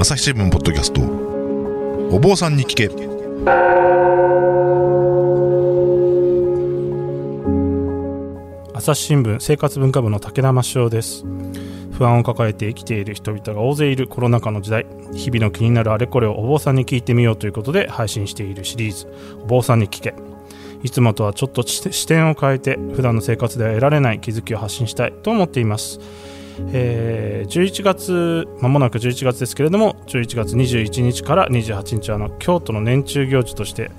朝日新聞ポッドキャスト。お坊さんに聞け。朝日新聞生活文化部の武田真翔です。不安を抱えて生きている人々が大勢いるコロナ禍の時代。日々の気になるあれこれをお坊さんに聞いてみようということで配信しているシリーズ「お坊さんに聞け」いつもとはちょっと視点を変えて普段の生活では得られない気づきを発信したいと思っています。えー、11月まもなく11月ですけれども11月21日から28日はあの京都の年中行事として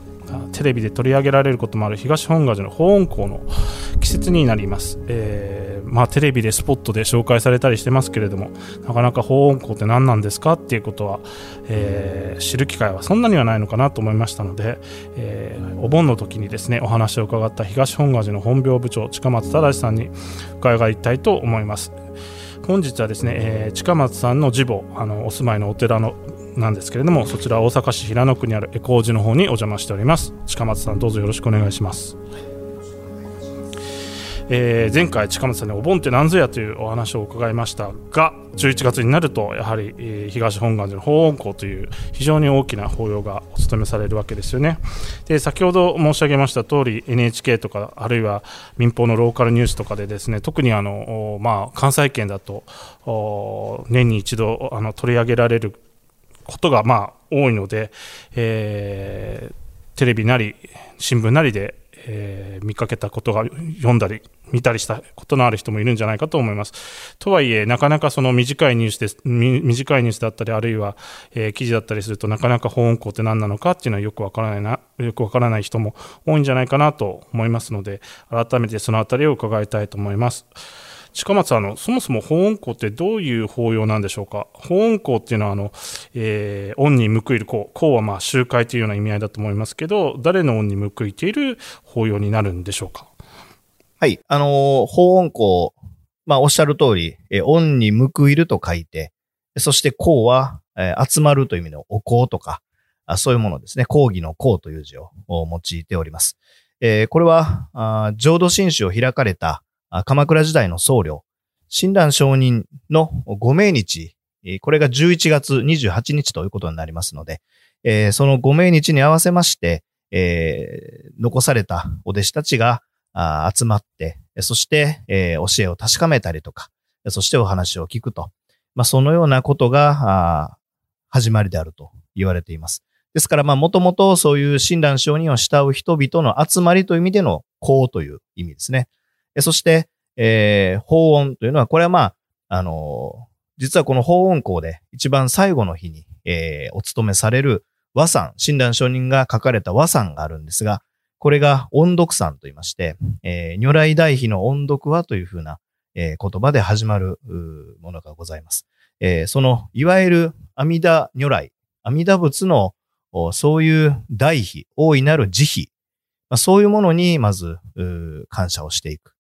テレビで取り上げられることもある東本願寺の法恩校の季節になります、えー、まあ、テレビでスポットで紹介されたりしてますけれどもなかなか法恩校って何なんですかっていうことは、えー、知る機会はそんなにはないのかなと思いましたので、えー、お盆の時にですねお話を伺った東本願寺の本廟部長近松忠さんに伺いたいと思います。本日はですね、えー、近松さんの次母あのお住まいのお寺のなんですけれどもそちら大阪市平野区にある江光寺の方にお邪魔しております。近松さんどうぞよろしくお願いします。えー、前回近松さんにお盆って何ぞやというお話を伺いましたが11月になるとやはり、えー、東本願寺の法恩校という非常に大きな法要がお務めされるわけですよね。で先ほど申し上げました通り NHK とかあるいは民放のローカルニュースとかでですね特にあの、まあ、関西圏だと年に一度あの取り上げられることがまあ多いので、えー、テレビなり新聞なりでえー、見かけたことが読んだり見たりしたことのある人もいるんじゃないかと思います。とはいえ、なかなかその短いニュースです、短いニュースだったり、あるいは、えー、記事だったりすると、なかなか保温校って何なのかっていうのはよくわからないな、よくわからない人も多いんじゃないかなと思いますので、改めてそのあたりを伺いたいと思います。近松あのそもそも法恩公ってどういう法要なんでしょうか？法恩公っていうのはあの、えー、恩に報いる公公はまあ集会というような意味合いだと思いますけど誰の恩に報いている法要になるんでしょうか？はい。あの法恩公まあおっしゃる通り、え恩に報いると書いてそして公は、えー、集まるという意味のお公とかあそういうものですね。講義の公という字を用いております。えー、これはあ浄土真宗を開かれた鎌倉時代の僧侶、親鸞上人のご命日、これが11月28日ということになりますので、そのご命日に合わせまして、残されたお弟子たちが集まって、そして、教えを確かめたりとか、そしてお話を聞くと。まあ、そのようなことが始まりであると言われています。ですから、もともとそういう親鸞上人を慕う人々の集まりという意味での公という意味ですね。そして、えー、法音というのは、これはまあ、あの、実はこの法音校で一番最後の日に、えー、お勤めされる和算、親鸞上人が書かれた和算があるんですが、これが音読算と言いまして、えー、如来大悲の音読はというふうな、えー、言葉で始まるものがございます。えー、その、いわゆる阿弥陀如来、阿弥陀仏のそういう大悲、大いなる慈悲、まあ、そういうものにまず感謝をしていく。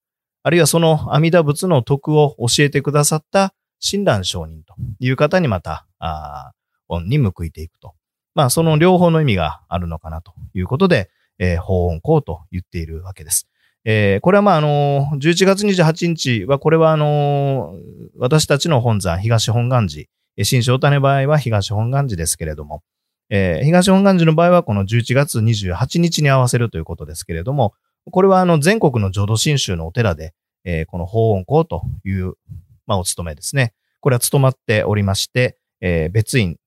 あるいはその阿弥陀仏の徳を教えてくださった親鸞上人という方にまた、あ恩に報いていくと。まあ、その両方の意味があるのかなということで、えー、法恩公と言っているわけです。えー、これはまあ、あのー、11月28日は、これはあのー、私たちの本山、東本願寺、新正太の場合は東本願寺ですけれども、えー、東本願寺の場合はこの11月28日に合わせるということですけれども、これはあの全国の浄土真宗のお寺で、えー、この法音校という、まあ、お勤めですね。これは務まっておりまして、えー、別院、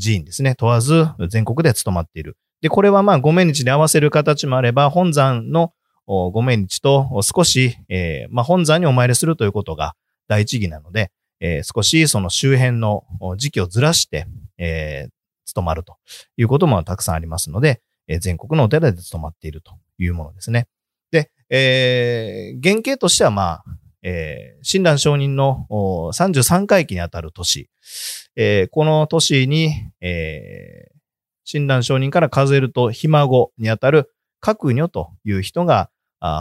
寺院ですね。問わず全国で務まっている。で、これはまあ、ご命日に合わせる形もあれば、本山のご命日と少し、えー、まあ、本山にお参りするということが第一義なので、えー、少しその周辺の時期をずらして、えー、務まるということもたくさんありますので、えー、全国のお寺で務まっているというものですね。えー、原型としては、まあ、えー、親鸞上人の33回忌にあたる年、えー、この年に、えー、親鸞上人から数えると、ひ孫にあたる各女という人が、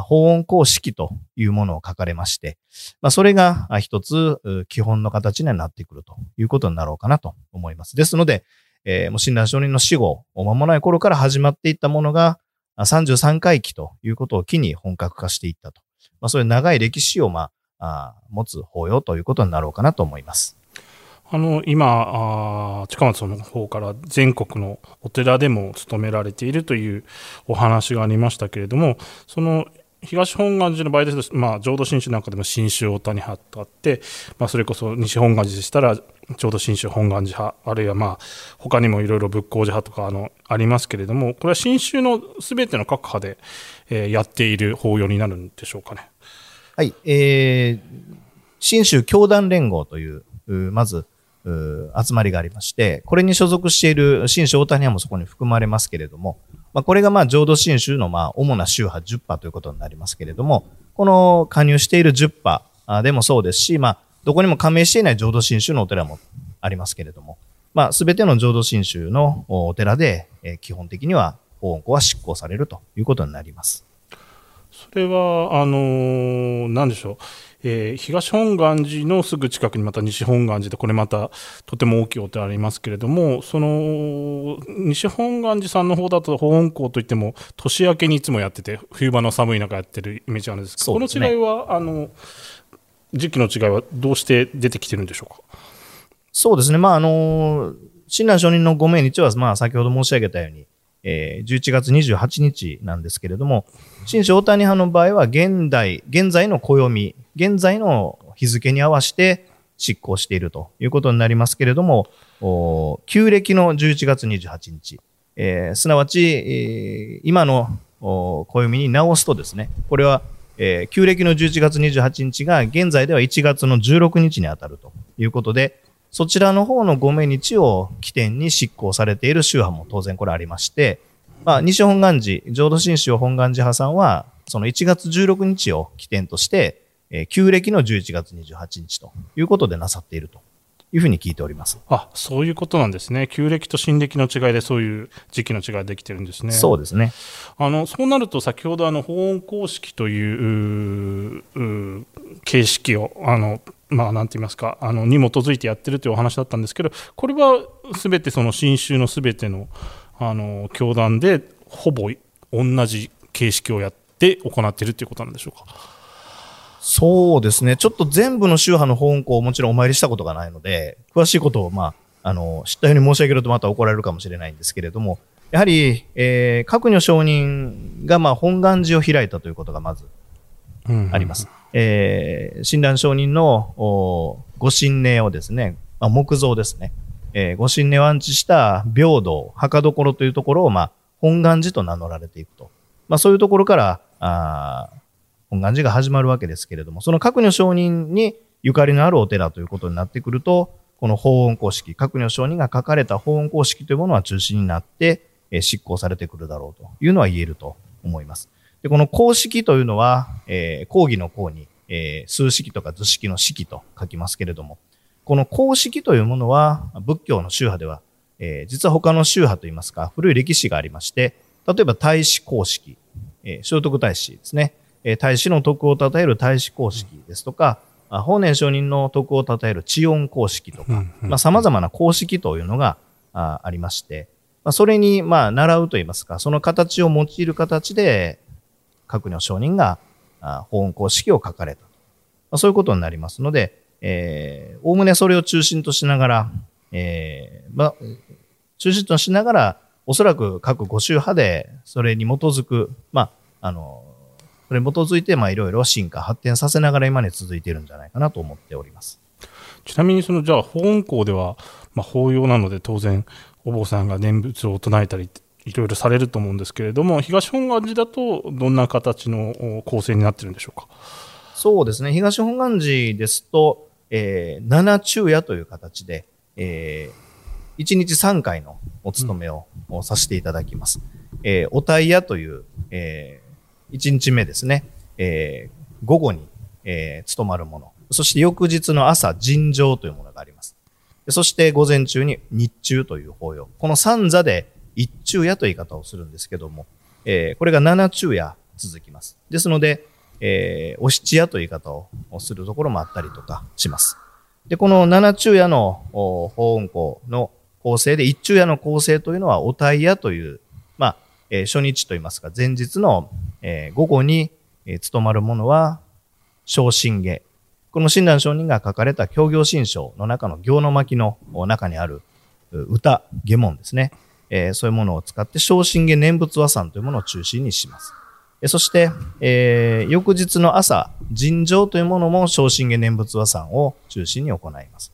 法音公式というものを書かれまして、まあ、それが一つ基本の形になってくるということになろうかなと思います。ですので、えー、もう親鸞上人の死後、お間もない頃から始まっていったものが、33回忌ということを機に本格化していったと。まあ、そういう長い歴史を、まあ、あ持つ法要ということになろうかなと思います。あの今あ、近松の方から全国のお寺でも勤められているというお話がありましたけれども、その東本願寺の場合ですと、まあ、浄土真宗なんかでも新宗大谷派とあって、まあ、それこそ西本願寺でしたら浄土真宗本願寺派あるいはまあ他にもいろいろ仏光寺派とかあのありますけれどもこれは新宗のすべての各派で、えー、やっている法要になるんでしょうかね。はい、えー、新宗教団連合というまず集まりがありまして、これに所属している新州大谷派もそこに含まれますけれども、まあ、これがまあ浄土真宗のまあ主な宗派10派ということになりますけれども、この加入している10派でもそうですし、まあ、どこにも加盟していない浄土真宗のお寺もありますけれども、まあ、すべての浄土真宗のお寺で、え基本的には法恩公は執行されるということになります。それは、あのー、なんでしょう。えー、東本願寺のすぐ近くにまた西本願寺でこれまたとても大きいお寺ありますけれどもその西本願寺さんの方だと保温校といっても年明けにいつもやってて冬場の寒い中やってるイメージあるんですけど、ね、この違いはあの時期の違いはどうして出てきてるんでしょうか？そうですね、まああの親鸞上人のご命日は、まあ、先ほど申し上げたように、えー、11月28日なんですけれども、新州大谷派の場合は現代、現在の暦、現在の日付に合わせて執行しているということになりますけれども、旧暦の11月28日、えー、すなわち、えー、今の暦に直すとですね、これは、えー、旧暦の11月28日が現在では1月の16日に当たるということで、そちらの方のご命日を起点に執行されている宗派も当然これありまして、まあ、西本願寺、浄土真宗本願寺派さんは、その1月16日を起点として、えー、旧暦の11月28日ということでなさっているというふうに聞いております。あ、そういうことなんですね。旧暦と新暦の違いでそういう時期の違いができてるんですね。そうですね。あの、そうなると先ほどあの、法音公式という形式を、あの、まあ、なんて言いますか、あの、に基づいてやってるというお話だったんですけど、これはすべてその新宗のすべての、あの、教団でほぼ同じ形式をやって行っているということなんでしょうか？そうですね。ちょっと全部の宗派の本校をもちろんお参りしたことがないので、詳しいことを、まあ、あの、知ったように申し上げるとまた怒られるかもしれないんですけれども、やはり、えー、各女承認が、まあ、本願寺を開いたということがまずあります。うんうんえー、親鸞上人のご神霊をですね、まあ、木造ですね、えー、ご神霊を安置した平等、墓所というところを、まあ、本願寺と名乗られていくと。まあ、そういうところから、あ本願寺が始まるわけですけれども、その各女上人にゆかりのあるお寺ということになってくると、この法音公式、各女上人が書かれた法音公式というものは中心になって、え、執行されてくるだろうというのは言えると思います。で、この公式というのは、えー、講義の項に、えー、数式とか図式の式と書きますけれども、この公式というものは、仏教の宗派では、えー、実は他の宗派といいますか、古い歴史がありまして、例えば大使公式、え、聖徳太子ですね、えー、大使の徳を称える大使公式ですとか、うん、法然上人の徳を称える知恩公式とか、まあ、様々な公式というのがあありまして、まあ、それに、まあ、習うといいますか、その形を用いる形で、各女承認が法音公式を書かれたと。まあ、そういうことになりますので、えー、おおむねそれを中心としながら、えー、まあ、中心としながら、おそらく各五宗派でそれに基づく、まあ、あの、それに基づいて、まあ、いろいろ進化、発展させながら今に続いているんじゃないかなと思っております。ちなみに、その、じゃあ、法音校では、まあ、法要なので当然、お坊さんが念仏を唱えたりいろいろされると思うんですけれども、東本願寺だとどんな形の構成になってるんでしょうか？そうですね。東本願寺ですと、えー、七昼夜という形で、えー、1日3回のお勤めを、うん、させていただきます。えー、お体夜という、えー、1日目ですね、えー、午後に、えー、務まるもの。そして翌日の朝、尋常というものがあります。そして午前中に日中という法要。この三座で一昼夜という言い方をするんですけども、えー、これが七昼夜続きます。ですので、えー、お七夜という言い方をするところもあったりとかします。で、この七昼夜の法音校の構成で、一昼夜の構成というのは、お体夜という、えー、初日といいますか、前日の、えー、午後に、えー、務まるものは、昇進下。この親鸞上人が書かれた協業新書の中の行の巻の中にある歌、下門ですね。えー、そういうものを使って昇進下念仏和算というものを中心にします。えそして、えー、翌日の朝、尋常というものも昇進下念仏和算を中心に行います。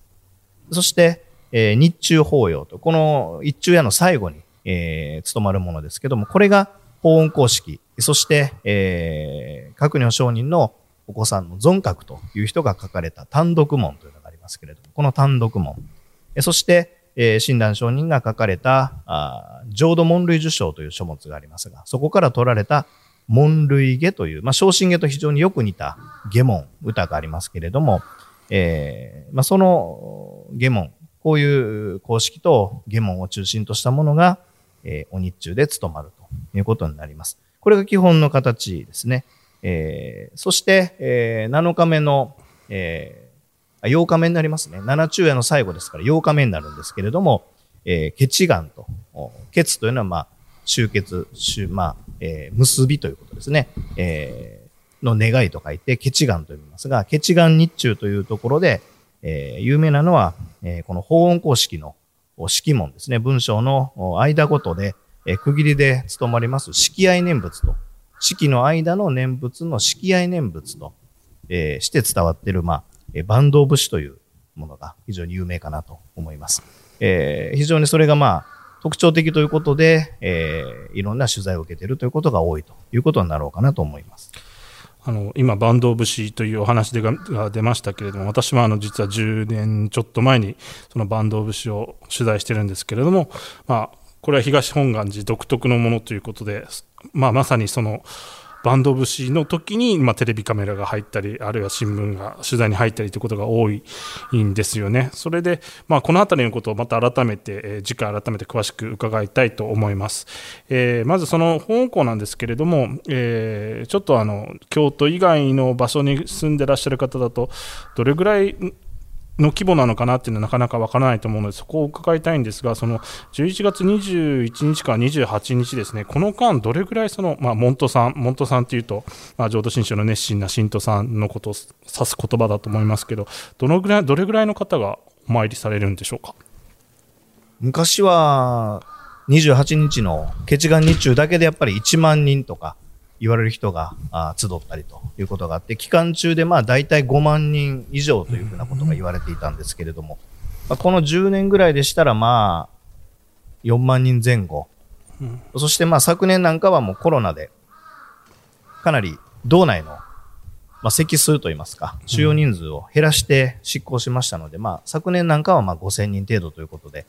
そして、えー、日中法要と、この一中夜の最後に、えー、務まるものですけども、これが法音公式、そして、えー、各女商人のお子さんの尊格という人が書かれた単独門というのがありますけれども、この単独門、そして、えー、親鸞上人が書かれた、あ浄土門類受賞という書物がありますが、そこから取られた門類下という、まあ、昇進下と非常によく似た下門、歌がありますけれども、えー、まあ、その下門、こういう公式と下門を中心としたものが、えー、お日中で務まるということになります。これが基本の形ですね。えー、そして、えー、7日目の、えー、8日目になりますね。七中夜の最後ですから8日目になるんですけれども、えー、血願と、血というのは、まあ、集結、まあ、えー、結びということですね。えー、の願いと書いて、血願と読みますが、血願日中というところで、えー、有名なのは、えー、この法音公式の式問ですね。文章の間ごとで、え、区切りで務まります式合念仏と、式の間の念仏の式合念仏と、え、して伝わっている、まあ、えー、坂東節というものが非常に有名かなと思います。えー、非常にそれがまあ、特徴的ということで、えー、いろんな取材を受けているということが多いということになろうかなと思います。あの今、坂東節というお話でが出ましたけれども、私もあの実は10年ちょっと前にその坂東節を取材してるんですけれども、まあ、これは東本願寺独特のものということで、まあ、まさにそのバンド節の時に、まあ、テレビカメラが入ったり、あるいは新聞が取材に入ったりということが多いんですよね。それで、まあ、この辺りのことをまた改めて、えー、次回改めて詳しく伺いたいと思います。えー、まずその香港なんですけれども、えー、ちょっとあの京都以外の場所に住んでらっしゃる方だと、どれぐらいの規模なのかなっていうのはなかなかわからないと思うので、そこを伺いたいんですが、その11月21日から28日ですね、この間、どれぐらいその、まあ、モントさん、モントさんっていうと、まあ、浄土真宗の熱心な信徒さんのことを指す言葉だと思いますけど、どのぐらい、どれぐらいの方がお参りされるんでしょうか？昔は、28日の決願日中だけでやっぱり1万人とか、言われる人があ集ったりということがあって、期間中でまあ大体5万人以上というふうなことが言われていたんですけれども、まあ、この10年ぐらいでしたらまあ4万人前後、うん、そしてまあ昨年なんかはもうコロナでかなり道内のまあ、席数といいますか、収容人数を減らして執行しましたので、うん、まあ、昨年なんかはまあ5000人程度ということで、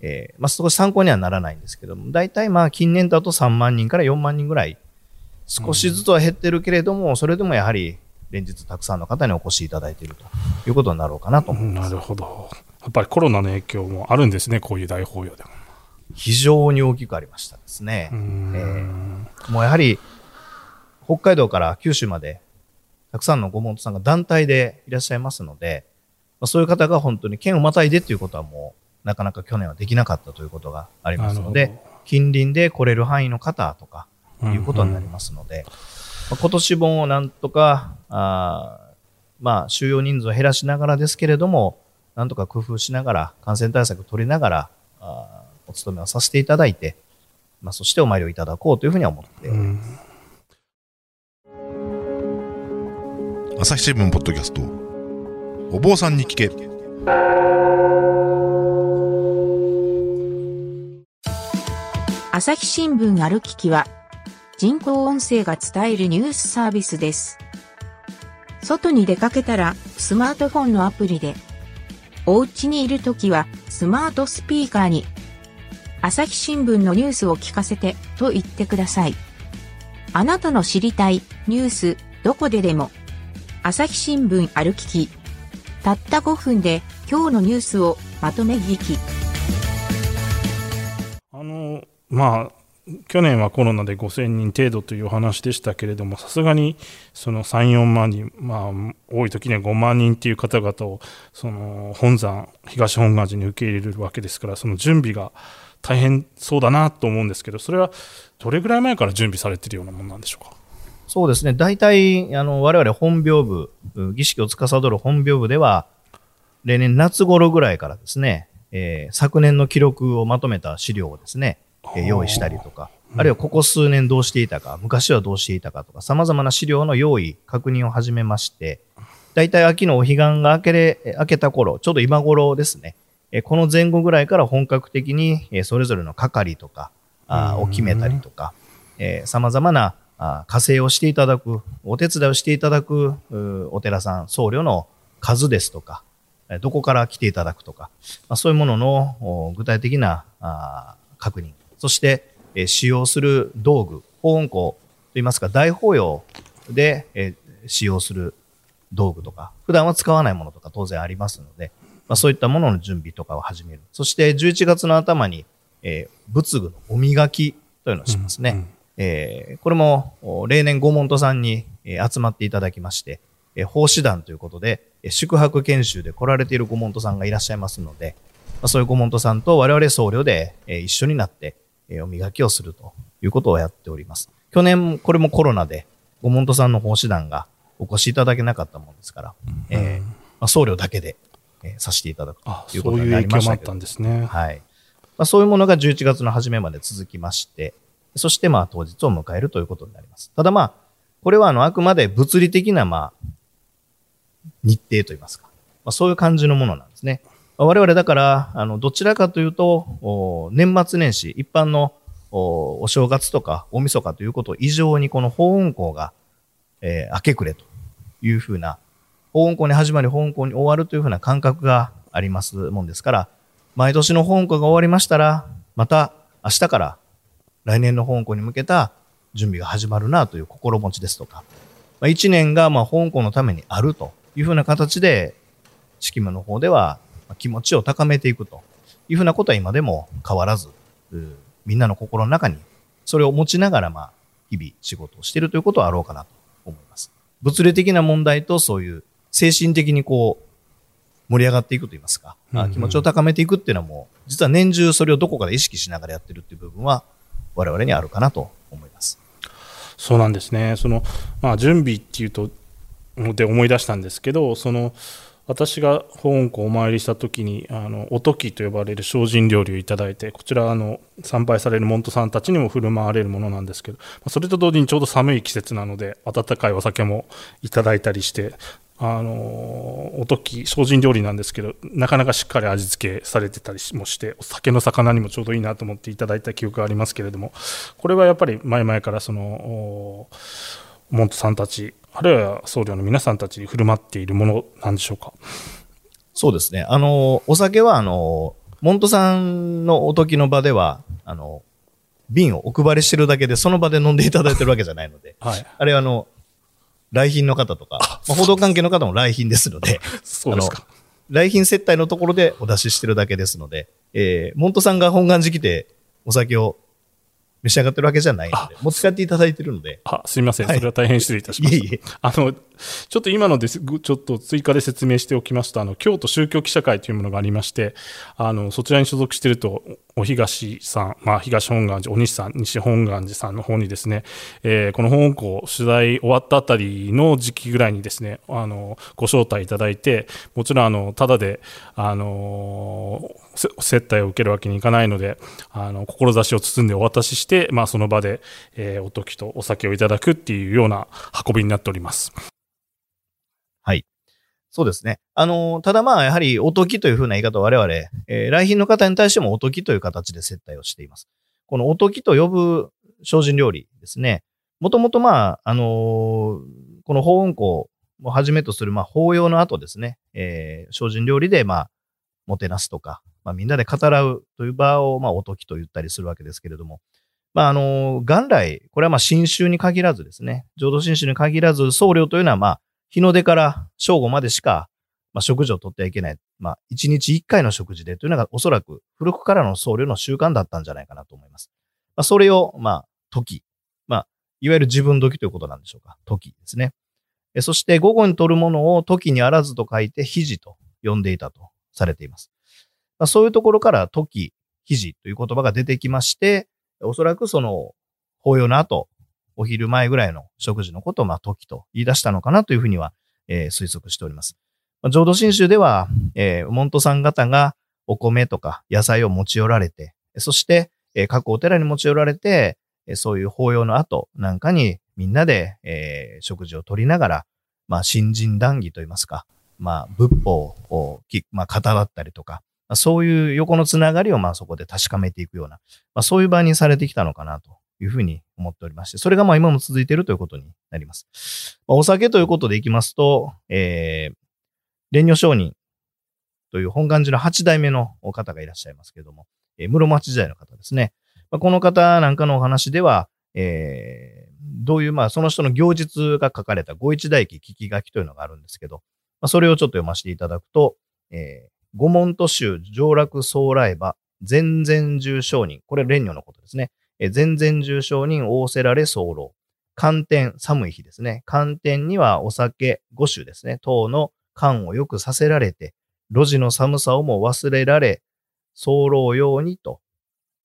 えー、まあ、少し参考にはならないんですけども、大体まあ、近年だと3万人から4万人ぐらい少しずつは減ってるけれども、それでもやはり連日たくさんの方にお越しいただいているということになろうかなと思います。なるほど。やっぱりコロナの影響もあるんですね、こういう大法要でも。非常に大きくありましたですね。えー、もうやはり北海道から九州までたくさんのご門徒さんが団体でいらっしゃいますので、まあ、そういう方が本当に県をまたいでということはもうなかなか去年はできなかったということがありますので、近隣で来れる範囲の方とか、いうことになりますので、まあ、今年もなんとか、あまあ、収容人数を減らしながらですけれども、なんとか工夫しながら、感染対策を取りながら、あお勤めをさせていただいて、まあ、そしてお参りをいただこうというふうには思って。おります。朝日新聞ポッドキャスト。お坊さんに聞け。朝日新聞歩ききは人工音声が伝えるニュースサービスです。外に出かけたらスマートフォンのアプリで、お家にいるときはスマートスピーカーに、朝日新聞のニュースを聞かせてと言ってください。あなたの知りたいニュースどこででも、朝日新聞歩きき、たった5分で今日のニュースをまとめ聞き。あの、まあ、去年はコロナで5000人程度という話でしたけれども、さすがにその3、4万人、まあ、多い時には5万人という方々を、その本山、東本願寺に受け入れるわけですから、その準備が大変そうだなと思うんですけど、それはどれぐらい前から準備されているようなものなんでしょうか？そうですね。大体、あの、我々本屏風、儀式を司る本屏風では、例年夏頃ぐらいからですね、えー昨年の記録をまとめた資料をですね、用意したりとか、あるいはここ数年どうしていたか、昔はどうしていたかとか、様々な資料の用意、確認を始めまして、大体秋のお彼岸が明けれ、えー明けた頃、ちょうど今頃ですね、えーこの前後ぐらいから本格的に、えーそれぞれの係とか、を決めたりとか、えー様々なあー加勢をしていただく、お手伝いをしていただくお寺さん、僧侶の数ですとか、えーどこから来ていただくとか、まあ、そういうもののお具体的な確認、そして、えー使用する道具、法音香といいますか、大法要で、えー使用する道具とか、普段は使わないものとか当然ありますので、まあ、そういったものの準備とかを始める。そして11月の頭に、えー仏具のお磨きというのをしますね。うんうんえーこれもお例年ご門徒さんに、えー集まっていただきまして、えー奉仕団ということで、えー宿泊研修で来られているご門徒さんがいらっしゃいますので、まあ、そういうご門徒さんと我々僧侶で、えー一緒になって、えーお磨きをするということをやっております。去年、これもコロナで、ご門徒さんの奉仕団がお越しいただけなかったものですから、えーまあ、僧侶だけで、えーさせていただくあ、というそういうことになりま影響もあったしたけどんですね。はい。まあ、そういうものが11月の初めまで続きまして、そしてまあ当日を迎えるということになります。ただまあ、これはあのあくまで物理的なまあ、日程といいますか、まあ、そういう感じのものなんですね。我々だから、あの、どちらかというと、年末年始、一般のおお正月とか大晦日ということ以上にこの法運行が、えー明け暮れというふうな、法運行に始まり法運行に終わるというふうな感覚がありますもんですから、毎年の本校が終わりましたら、また明日から来年の本校に向けた準備が始まるなという心持ちですとか、まあ、1年がまあ本校のためにあるというふうな形で、式務の方では気持ちを高めていくというふうなことは今でも変わらず、うみんなの心の中にそれを持ちながら、まあ、日々仕事をしているということはあろうかなと思います。物理的な問題とそういう精神的にこう、盛り上がっていくと言いますか、うんうんあ気持ちを高めていくっていうのはもう、実は年中それをどこかで意識しながらやってるっていう部分は、我々にあるかなと思います。そうなんですね。その、まあ、準備っていうと、で思い出したんですけど、その、私が本校お参りした時に、あの、おときと呼ばれる精進料理をいただいて、こちら、あの、参拝される門徒さんたちにも振る舞われるものなんですけど、それと同時にちょうど寒い季節なので、温かいお酒もいただいたりして、あのおとき精進料理なんですけどなかなかしっかり味付けされてたりもしてお酒の魚にもちょうどいいなと思っていただいた記憶がありますけれどもこれはやっぱり前々からその門徒さんたちあるいは僧侶の皆さんたちに振る舞っているものなんでしょうか？そうですね。あの、お酒は、あの、モントさんのお時の場では、あの、瓶をお配りしてるだけで、その場で飲んでいただいてるわけじゃないので、はい。あれはあの、来賓の方とか、まあ、報道関係の方も来賓ですので、そうですか。来賓接待のところでお出ししてるだけですので、えー、モントさんが本願寺来てお酒を召し上がってるわけじゃないので、持ち帰っていただいてるので、あすみません、はいそれは大変失礼いたしました。いえいえ。あのちょっと今のですちょっと追加で説明しておきますとあの京都宗教記者会というものがありましてあのそちらに所属しているとお東さん、まあ、東本願寺お西さん西本願寺さんの方にですね、えーこの本校取材終わったあたりの時期ぐらいにですねあのご招待いただいてもちろんあのただであの接待を受けるわけにいかないのであの志を包んでお渡しして、まあ、その場で、えーお時とお酒をいただくっていうような運びになっております。はいそうですね。あの、ただまあ、やはり、おときというふうな言い方を我々、えー来賓の方に対してもおときという形で接待をしています。このおときと呼ぶ精進料理ですね。もともとまあ、あのーこの法運行をはじめとする、まあ、法要の後ですね、えー精進料理で、まあ、もてなすとか、まあ、みんなで語らうという場を、まあ、おときと言ったりするわけですけれども、まあ、あのー元来、これはまあ、新宗に限らずですね、浄土真宗に限らず、僧侶というのはまあ、日の出から正午までしか、まあ、食事をとってはいけない。まあ、一日一回の食事でというのがおそらく古くからの僧侶の習慣だったんじゃないかなと思います。まあ、それを、まあ、時。まあ、いわゆる自分時ということなんでしょうか。時ですね。そして午後に取るものを時にあらずと書いて肘と呼んでいたとされています。まあ、そういうところから時、肘という言葉が出てきまして、おそらくその法要の後、お昼前ぐらいの食事のことを、まあ、時と言い出したのかなというふうには、えー、推測しております。まあ、浄土真宗では、えー、門徒さん方がお米とか野菜を持ち寄られて、そして、えー、各お寺に持ち寄られて、えそういう法要の後なんかにみんなで、えー、食事をとりながら、まあ、新人談義といいますか、まあ、仏法を、まあ、語ったりとか、まあ、そういう横のつながりを、まあ、そこで確かめていくような、まあ、そういう場にされてきたのかなというふうに思っておりまして、それがまあ今も続いているということになります。まあ、お酒ということでいきますと、えー、蓮如上人という本願寺の8代目の方がいらっしゃいますけれども、えー、室町時代の方ですね。まあ、この方なんかのお話では、えー、どういう、まあ、その人の行述が書かれた五一代記聞き書きというのがあるんですけど、まあ、それをちょっと読ませていただくと、えー、五門都州上洛総来馬、全然重商人。これ、蓮如のことですね。え、全然重商人、仰せられ候。寒天、寒い日ですね。寒天にはお酒五種ですね。等の寒をよくさせられて、路地の寒さをも忘れられ、候ようにと、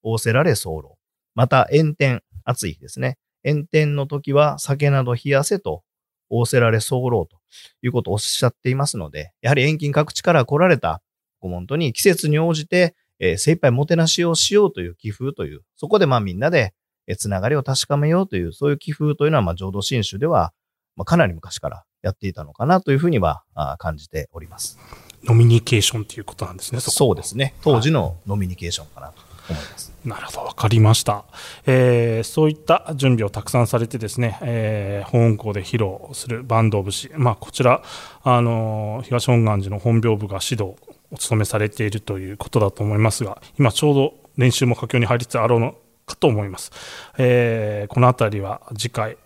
仰せられ候。また、炎天、暑い日ですね。炎天の時は酒など冷やせと仰せられ候ということをおっしゃっていますので、やはり遠近各地から来られたご門徒に季節に応じて、えー、精一杯もてなしをしようという寄付という、そこでまあみんなで、えつながりを確かめようという、そういう寄付というのは、まあ浄土真宗では、まあ、かなり昔からやっていたのかなというふうにはあ感じております。ノミニケーションということなんですね、そそうですね。当時のノミニケーションかなと。思います。なるほど、わかりました、えー、そういった準備をたくさんされてですね、えー、本校で披露するバンド節、まあ、こちら、あのー、東本願寺の本廟部が指導を務めされているということだと思いますが、今ちょうど練習も佳境に入りつつあろうのかと思います。えー、このあたりは次回、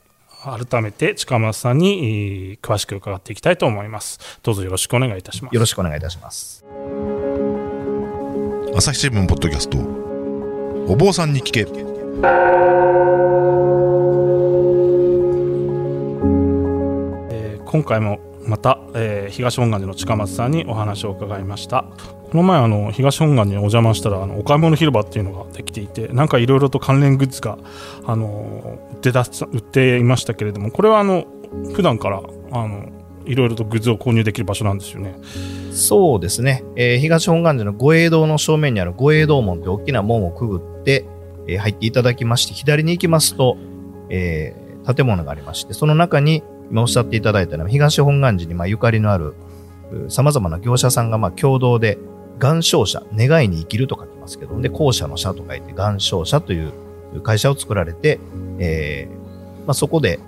改めて近松さんに詳しく伺っていきたいと思います。どうぞよろしくお願いいたします。よろしくお願いいたします。朝日新聞ポッドキャストお坊さんに聞けえー、今回もまた、えー、東本願寺の近松さんにお話を伺いましたこの前あの東本願寺にお邪魔したらあのお買い物広場っていうのができていてなんかいろいろと関連グッズがあの売って出売っていましたけれどもこれはあの普段からあのいろいろとグッズを購入できる場所なんですよね。そうですね。えー、東本願寺の御栄堂の正面にある御栄堂門って大きな門をくぐって、えー、入っていただきまして、左に行きますと、えー、建物がありまして、その中に、今おっしゃっていただいたのは、東本願寺にまゆかりのある、様々な業者さんがま共同で、願勝者、願いに生きると書きますけど、で、後者の社と書いて、願勝者という会社を作られて、えーまあ、そこで、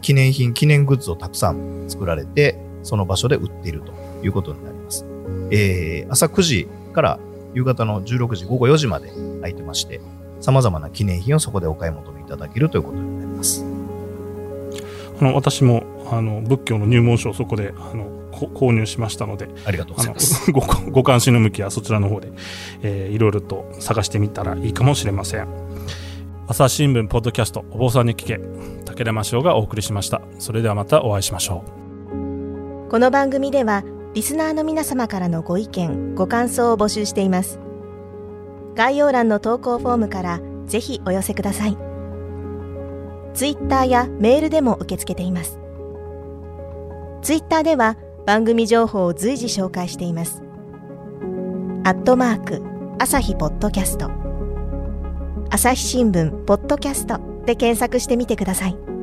記念品、記念グッズをたくさん作られて、その場所で売っているということになります。えー、朝9時から夕方の16時、午後4時まで空いてまして、様々な記念品をそこでお買い求めいただけるということになります。あの私もあの仏教の入門書をそこであの購入しましたので、ありがとうございます。ごご関心の向きはそちらの方で、えー、いろいろと探してみたらいいかもしれません。朝日新聞ポッドキャストお坊さんに聞け。武田真翔がお送りしました。それではまたお会いしましょう。この番組ではリスナーの皆様からのご意見ご感想を募集しています。概要欄の投稿フォームからぜひお寄せくださいツイッターやメールでも受け付けています。ツイッターでは番組情報を随時紹介しています。アットマーク朝日ポッドキャスト。朝日新聞ポッドキャストで検索してみてください。